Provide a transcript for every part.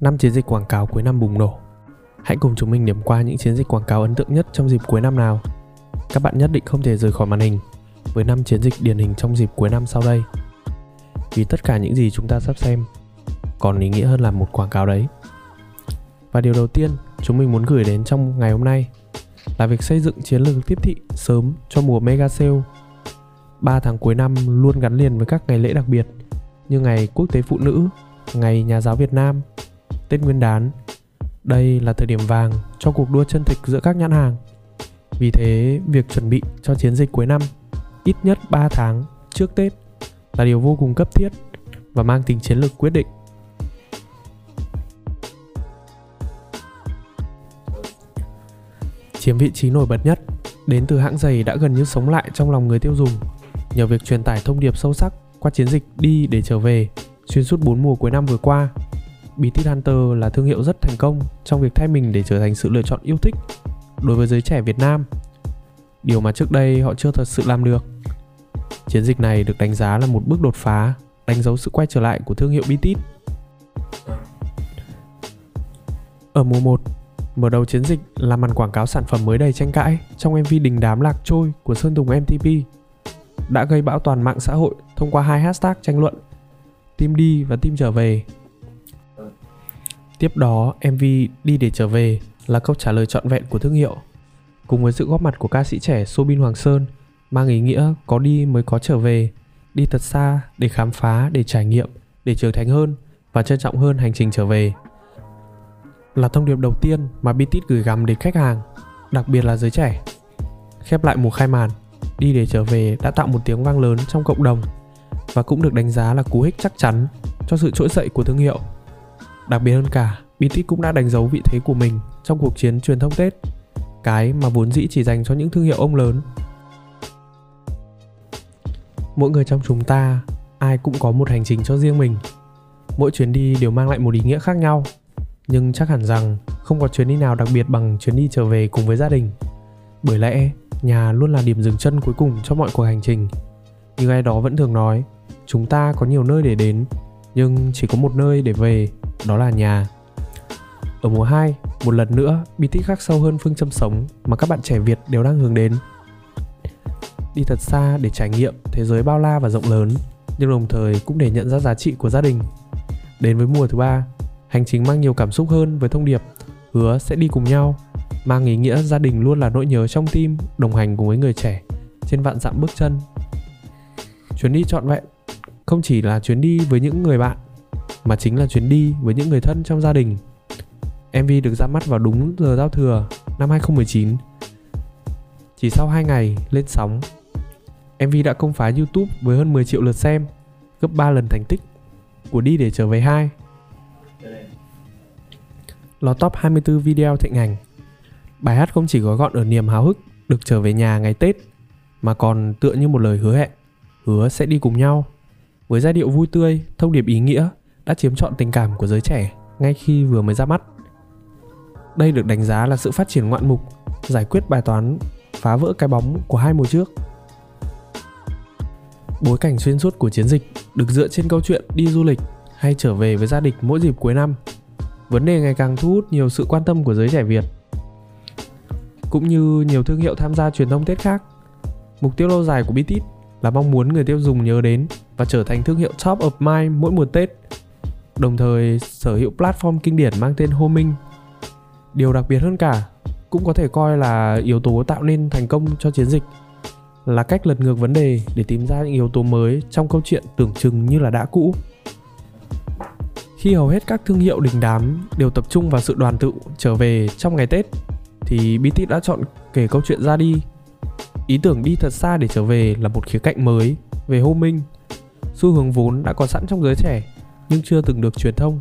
Năm chiến dịch quảng cáo cuối năm bùng nổ. Hãy cùng chúng mình điểm qua những chiến dịch quảng cáo ấn tượng nhất trong dịp cuối năm nào. Các bạn nhất định không thể rời khỏi màn hình với năm chiến dịch điển hình trong dịp cuối năm sau đây. Vì tất cả những gì chúng ta sắp xem còn ý nghĩa hơn là một quảng cáo đấy. Và điều đầu tiên chúng mình muốn gửi đến trong ngày hôm nay là việc xây dựng chiến lược tiếp thị sớm cho mùa mega sale. 3 tháng cuối năm luôn gắn liền với các ngày lễ đặc biệt như ngày Quốc tế Phụ nữ, ngày Nhà giáo Việt Nam, Tết Nguyên đán. Đây là thời điểm vàng cho cuộc đua chân thực giữa các nhãn hàng. Vì thế, việc chuẩn bị cho chiến dịch cuối năm ít nhất 3 tháng trước Tết là điều vô cùng cấp thiết và mang tính chiến lược quyết định. Chiếm vị trí nổi bật nhất đến từ hãng giày đã gần như sống lại trong lòng người tiêu dùng nhờ việc truyền tải thông điệp sâu sắc qua chiến dịch đi để trở về xuyên suốt 4 mùa cuối năm vừa qua. Beatit Hunter là thương hiệu rất thành công trong việc thay mình để trở thành sự lựa chọn yêu thích đối với giới trẻ Việt Nam. Điều mà trước đây họ chưa thật sự làm được. Chiến dịch này được đánh giá là một bước đột phá, đánh dấu sự quay trở lại của thương hiệu Beatit. Ở mùa 1, mở đầu chiến dịch là màn quảng cáo sản phẩm mới đầy tranh cãi trong MV Đình Đám Lạc Trôi của Sơn Tùng MTP đã gây bão toàn mạng xã hội thông qua hai hashtag tranh luận Team đi và team trở về. Tiếp đó, MV Đi để trở về là câu trả lời trọn vẹn của thương hiệu. Cùng với sự góp mặt của ca sĩ trẻ Sobin Hoàng Sơn, mang ý nghĩa có đi mới có trở về, đi thật xa để khám phá, để trải nghiệm, để trưởng thành hơn và trân trọng hơn hành trình trở về. Là thông điệp đầu tiên mà BTS gửi gắm đến khách hàng, đặc biệt là giới trẻ. Khép lại mùa khai màn, đi để trở về đã tạo một tiếng vang lớn trong cộng đồng và cũng được đánh giá là cú hích chắc chắn cho sự trỗi dậy của thương hiệu. Đặc biệt hơn cả, BTS cũng đã đánh dấu vị thế của mình trong cuộc chiến truyền thông Tết, cái mà vốn dĩ chỉ dành cho những thương hiệu ông lớn. Mỗi người trong chúng ta, ai cũng có một hành trình cho riêng mình. Mỗi chuyến đi đều mang lại một ý nghĩa khác nhau, nhưng chắc hẳn rằng không có chuyến đi nào đặc biệt bằng chuyến đi trở về cùng với gia đình. Bởi lẽ, nhà luôn là điểm dừng chân cuối cùng cho mọi cuộc hành trình. Như ai đó vẫn thường nói, chúng ta có nhiều nơi để đến nhưng chỉ có một nơi để về đó là nhà ở mùa 2, một lần nữa, bị tích khác sâu hơn phương châm sống mà các bạn trẻ Việt đều đang hướng đến. Đi thật xa để trải nghiệm thế giới bao la và rộng lớn, nhưng đồng thời cũng để nhận ra giá trị của gia đình. Đến với mùa thứ ba, hành trình mang nhiều cảm xúc hơn với thông điệp hứa sẽ đi cùng nhau, mang ý nghĩa gia đình luôn là nỗi nhớ trong tim, đồng hành cùng với người trẻ trên vạn dặm bước chân. Chuyến đi trọn vẹn không chỉ là chuyến đi với những người bạn mà chính là chuyến đi với những người thân trong gia đình. MV được ra mắt vào đúng giờ giao thừa năm 2019. Chỉ sau 2 ngày lên sóng, MV đã công phá YouTube với hơn 10 triệu lượt xem, gấp 3 lần thành tích của Đi để trở về 2. Lọt top 24 video thịnh hành. Bài hát không chỉ gói gọn ở niềm háo hức được trở về nhà ngày Tết mà còn tựa như một lời hứa hẹn, hứa sẽ đi cùng nhau với giai điệu vui tươi, thông điệp ý nghĩa đã chiếm trọn tình cảm của giới trẻ ngay khi vừa mới ra mắt. Đây được đánh giá là sự phát triển ngoạn mục, giải quyết bài toán phá vỡ cái bóng của hai mùa trước. Bối cảnh xuyên suốt của chiến dịch được dựa trên câu chuyện đi du lịch hay trở về với gia đình mỗi dịp cuối năm. Vấn đề ngày càng thu hút nhiều sự quan tâm của giới trẻ Việt. Cũng như nhiều thương hiệu tham gia truyền thông Tết khác, mục tiêu lâu dài của Bitit là mong muốn người tiêu dùng nhớ đến và trở thành thương hiệu top of mind mỗi mùa Tết. Đồng thời sở hữu platform kinh điển mang tên Homing. Điều đặc biệt hơn cả, cũng có thể coi là yếu tố tạo nên thành công cho chiến dịch là cách lật ngược vấn đề để tìm ra những yếu tố mới trong câu chuyện tưởng chừng như là đã cũ. Khi hầu hết các thương hiệu đình đám đều tập trung vào sự đoàn tụ trở về trong ngày Tết, thì BTS đã chọn kể câu chuyện ra đi Ý tưởng đi thật xa để trở về là một khía cạnh mới về homing. Xu hướng vốn đã có sẵn trong giới trẻ nhưng chưa từng được truyền thông.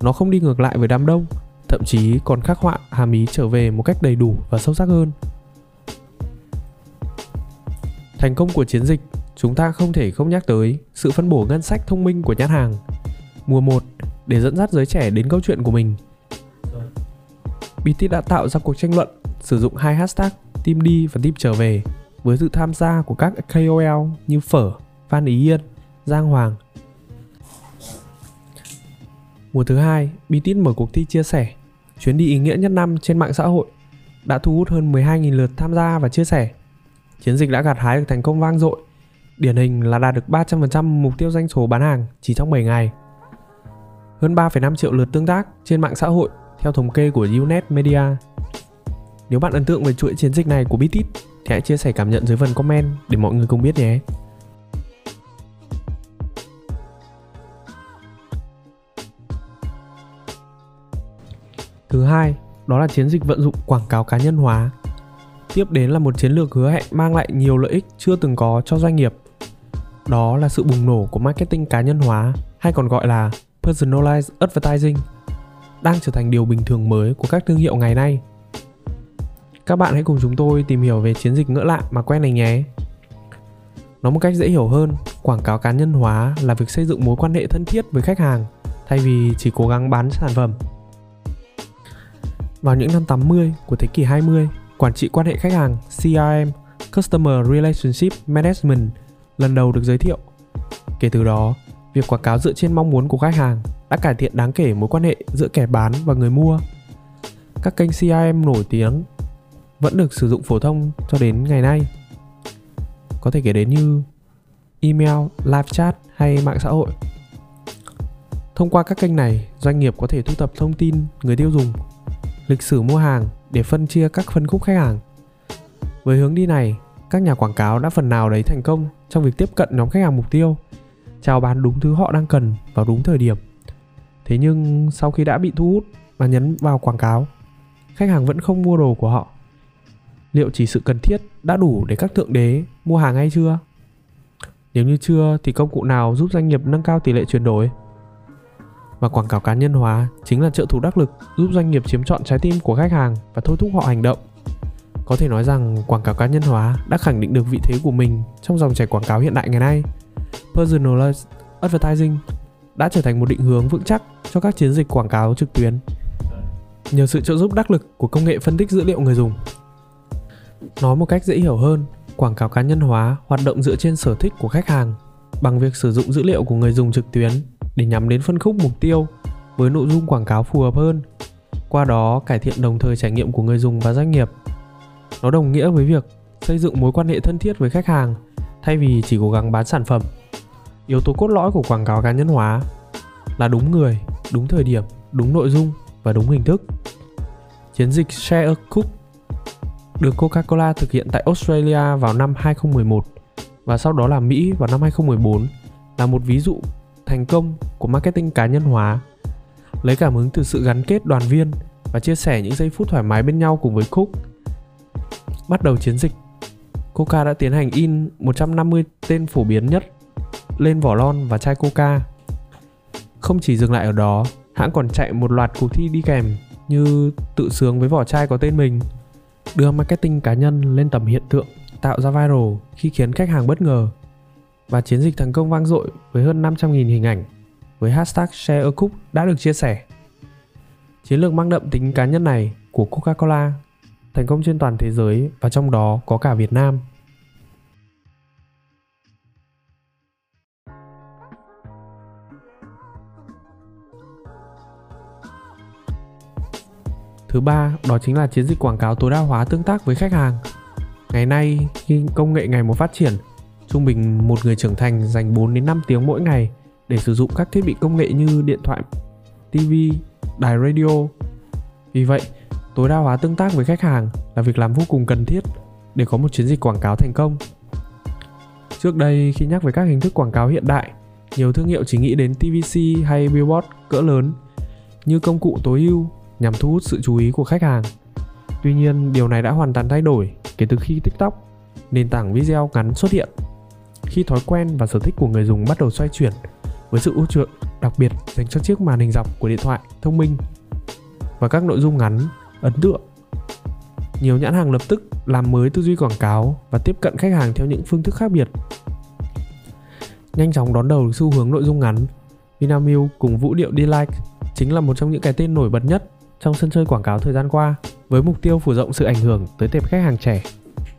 Nó không đi ngược lại với đám đông, thậm chí còn khắc họa hàm ý trở về một cách đầy đủ và sâu sắc hơn. Thành công của chiến dịch, chúng ta không thể không nhắc tới sự phân bổ ngân sách thông minh của nhãn hàng. Mùa 1 để dẫn dắt giới trẻ đến câu chuyện của mình. BT đã tạo ra cuộc tranh luận sử dụng hai hashtag team đi và team trở về với sự tham gia của các KOL như Phở, Phan Ý Yên, Giang Hoàng. Mùa thứ hai, BTS mở cuộc thi chia sẻ chuyến đi ý nghĩa nhất năm trên mạng xã hội đã thu hút hơn 12.000 lượt tham gia và chia sẻ. Chiến dịch đã gặt hái được thành công vang dội. Điển hình là đạt được 300% mục tiêu doanh số bán hàng chỉ trong 7 ngày. Hơn 3,5 triệu lượt tương tác trên mạng xã hội theo thống kê của Unet Media. Nếu bạn ấn tượng về chuỗi chiến dịch này của BTS thì hãy chia sẻ cảm nhận dưới phần comment để mọi người cùng biết nhé. Hai, đó là chiến dịch vận dụng quảng cáo cá nhân hóa. Tiếp đến là một chiến lược hứa hẹn mang lại nhiều lợi ích chưa từng có cho doanh nghiệp. Đó là sự bùng nổ của marketing cá nhân hóa hay còn gọi là personalized advertising đang trở thành điều bình thường mới của các thương hiệu ngày nay. Các bạn hãy cùng chúng tôi tìm hiểu về chiến dịch ngỡ lạ mà quen này nhé. Nói một cách dễ hiểu hơn, quảng cáo cá nhân hóa là việc xây dựng mối quan hệ thân thiết với khách hàng thay vì chỉ cố gắng bán sản phẩm vào những năm 80 của thế kỷ 20, quản trị quan hệ khách hàng CRM, Customer Relationship Management lần đầu được giới thiệu. Kể từ đó, việc quảng cáo dựa trên mong muốn của khách hàng đã cải thiện đáng kể mối quan hệ giữa kẻ bán và người mua. Các kênh CRM nổi tiếng vẫn được sử dụng phổ thông cho đến ngày nay. Có thể kể đến như email, live chat hay mạng xã hội. Thông qua các kênh này, doanh nghiệp có thể thu thập thông tin người tiêu dùng lịch sử mua hàng để phân chia các phân khúc khách hàng. Với hướng đi này, các nhà quảng cáo đã phần nào đấy thành công trong việc tiếp cận nhóm khách hàng mục tiêu, chào bán đúng thứ họ đang cần vào đúng thời điểm. Thế nhưng sau khi đã bị thu hút và nhấn vào quảng cáo, khách hàng vẫn không mua đồ của họ. Liệu chỉ sự cần thiết đã đủ để các thượng đế mua hàng hay chưa? Nếu như chưa thì công cụ nào giúp doanh nghiệp nâng cao tỷ lệ chuyển đổi? Và quảng cáo cá nhân hóa chính là trợ thủ đắc lực giúp doanh nghiệp chiếm trọn trái tim của khách hàng và thôi thúc họ hành động. Có thể nói rằng quảng cáo cá nhân hóa đã khẳng định được vị thế của mình trong dòng chảy quảng cáo hiện đại ngày nay. Personalized advertising đã trở thành một định hướng vững chắc cho các chiến dịch quảng cáo trực tuyến. Nhờ sự trợ giúp đắc lực của công nghệ phân tích dữ liệu người dùng. Nói một cách dễ hiểu hơn, quảng cáo cá nhân hóa hoạt động dựa trên sở thích của khách hàng bằng việc sử dụng dữ liệu của người dùng trực tuyến để nhắm đến phân khúc mục tiêu với nội dung quảng cáo phù hợp hơn, qua đó cải thiện đồng thời trải nghiệm của người dùng và doanh nghiệp. Nó đồng nghĩa với việc xây dựng mối quan hệ thân thiết với khách hàng thay vì chỉ cố gắng bán sản phẩm. Yếu tố cốt lõi của quảng cáo cá nhân hóa là đúng người, đúng thời điểm, đúng nội dung và đúng hình thức. Chiến dịch Share a Cook được Coca-Cola thực hiện tại Australia vào năm 2011 và sau đó là Mỹ vào năm 2014 là một ví dụ thành công của marketing cá nhân hóa lấy cảm hứng từ sự gắn kết đoàn viên và chia sẻ những giây phút thoải mái bên nhau cùng với Cook. Bắt đầu chiến dịch, Coca đã tiến hành in 150 tên phổ biến nhất lên vỏ lon và chai Coca. Không chỉ dừng lại ở đó, hãng còn chạy một loạt cuộc thi đi kèm như tự sướng với vỏ chai có tên mình, đưa marketing cá nhân lên tầm hiện tượng, tạo ra viral khi khiến khách hàng bất ngờ và chiến dịch thành công vang dội với hơn 500.000 hình ảnh với hashtag ShareACook đã được chia sẻ. Chiến lược mang đậm tính cá nhân này của Coca-Cola thành công trên toàn thế giới và trong đó có cả Việt Nam. Thứ ba, đó chính là chiến dịch quảng cáo tối đa hóa tương tác với khách hàng. Ngày nay, khi công nghệ ngày một phát triển, Trung bình một người trưởng thành dành 4 đến 5 tiếng mỗi ngày để sử dụng các thiết bị công nghệ như điện thoại, TV, đài radio. Vì vậy, tối đa hóa tương tác với khách hàng là việc làm vô cùng cần thiết để có một chiến dịch quảng cáo thành công. Trước đây khi nhắc về các hình thức quảng cáo hiện đại, nhiều thương hiệu chỉ nghĩ đến TVC hay billboard cỡ lớn như công cụ tối ưu nhằm thu hút sự chú ý của khách hàng. Tuy nhiên, điều này đã hoàn toàn thay đổi kể từ khi TikTok, nền tảng video ngắn xuất hiện khi thói quen và sở thích của người dùng bắt đầu xoay chuyển với sự ưu chuộng, đặc biệt dành cho chiếc màn hình dọc của điện thoại thông minh và các nội dung ngắn, ấn tượng. Nhiều nhãn hàng lập tức làm mới tư duy quảng cáo và tiếp cận khách hàng theo những phương thức khác biệt. Nhanh chóng đón đầu xu hướng nội dung ngắn, Vinamilk cùng vũ điệu Delight chính là một trong những cái tên nổi bật nhất trong sân chơi quảng cáo thời gian qua, với mục tiêu phủ rộng sự ảnh hưởng tới tệp khách hàng trẻ.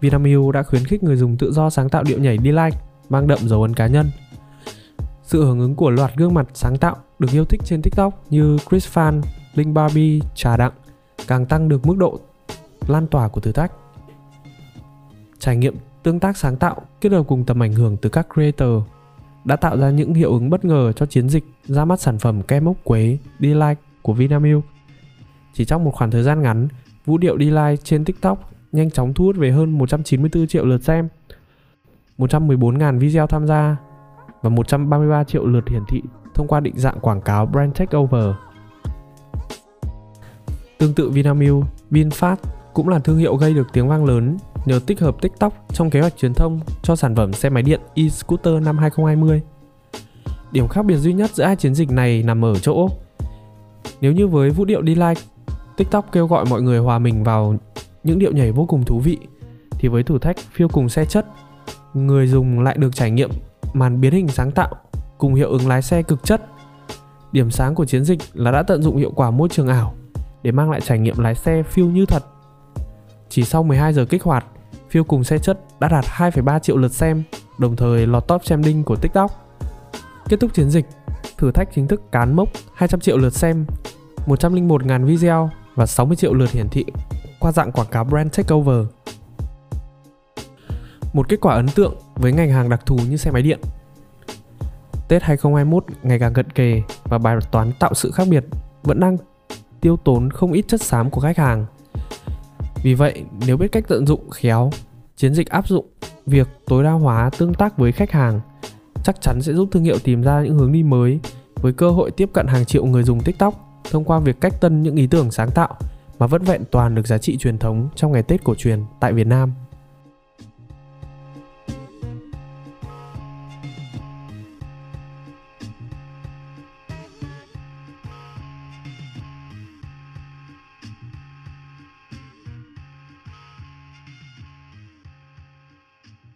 Vinamilk đã khuyến khích người dùng tự do sáng tạo điệu nhảy Delight mang đậm dấu ấn cá nhân. Sự hưởng ứng của loạt gương mặt sáng tạo được yêu thích trên TikTok như Chris Fan, Linh Barbie, Trà Đặng càng tăng được mức độ lan tỏa của thử thách. Trải nghiệm tương tác sáng tạo kết hợp cùng tầm ảnh hưởng từ các creator đã tạo ra những hiệu ứng bất ngờ cho chiến dịch ra mắt sản phẩm kem ốc quế Delight của Vinamilk. Chỉ trong một khoảng thời gian ngắn, vũ điệu Delight trên TikTok nhanh chóng thu hút về hơn 194 triệu lượt xem, 114.000 video tham gia và 133 triệu lượt hiển thị thông qua định dạng quảng cáo brand takeover. Tương tự Vinamilk, VinFast cũng là thương hiệu gây được tiếng vang lớn nhờ tích hợp TikTok trong kế hoạch truyền thông cho sản phẩm xe máy điện e-scooter năm 2020. Điểm khác biệt duy nhất giữa hai chiến dịch này nằm ở chỗ nếu như với vũ điệu đi like, TikTok kêu gọi mọi người hòa mình vào những điệu nhảy vô cùng thú vị thì với thử thách phiêu cùng xe chất, người dùng lại được trải nghiệm màn biến hình sáng tạo cùng hiệu ứng lái xe cực chất. Điểm sáng của chiến dịch là đã tận dụng hiệu quả môi trường ảo để mang lại trải nghiệm lái xe phiêu như thật. Chỉ sau 12 giờ kích hoạt, phiêu cùng xe chất đã đạt 2,3 triệu lượt xem, đồng thời lọt top trending của TikTok. Kết thúc chiến dịch, thử thách chính thức cán mốc 200 triệu lượt xem, 101.000 video và 60 triệu lượt hiển thị qua dạng quảng cáo brand takeover. Một kết quả ấn tượng với ngành hàng đặc thù như xe máy điện. Tết 2021 ngày càng cận kề và bài toán tạo sự khác biệt vẫn đang tiêu tốn không ít chất xám của khách hàng. Vì vậy, nếu biết cách tận dụng khéo, chiến dịch áp dụng việc tối đa hóa tương tác với khách hàng chắc chắn sẽ giúp thương hiệu tìm ra những hướng đi mới với cơ hội tiếp cận hàng triệu người dùng TikTok thông qua việc cách tân những ý tưởng sáng tạo mà vẫn vẹn toàn được giá trị truyền thống trong ngày Tết cổ truyền tại Việt Nam.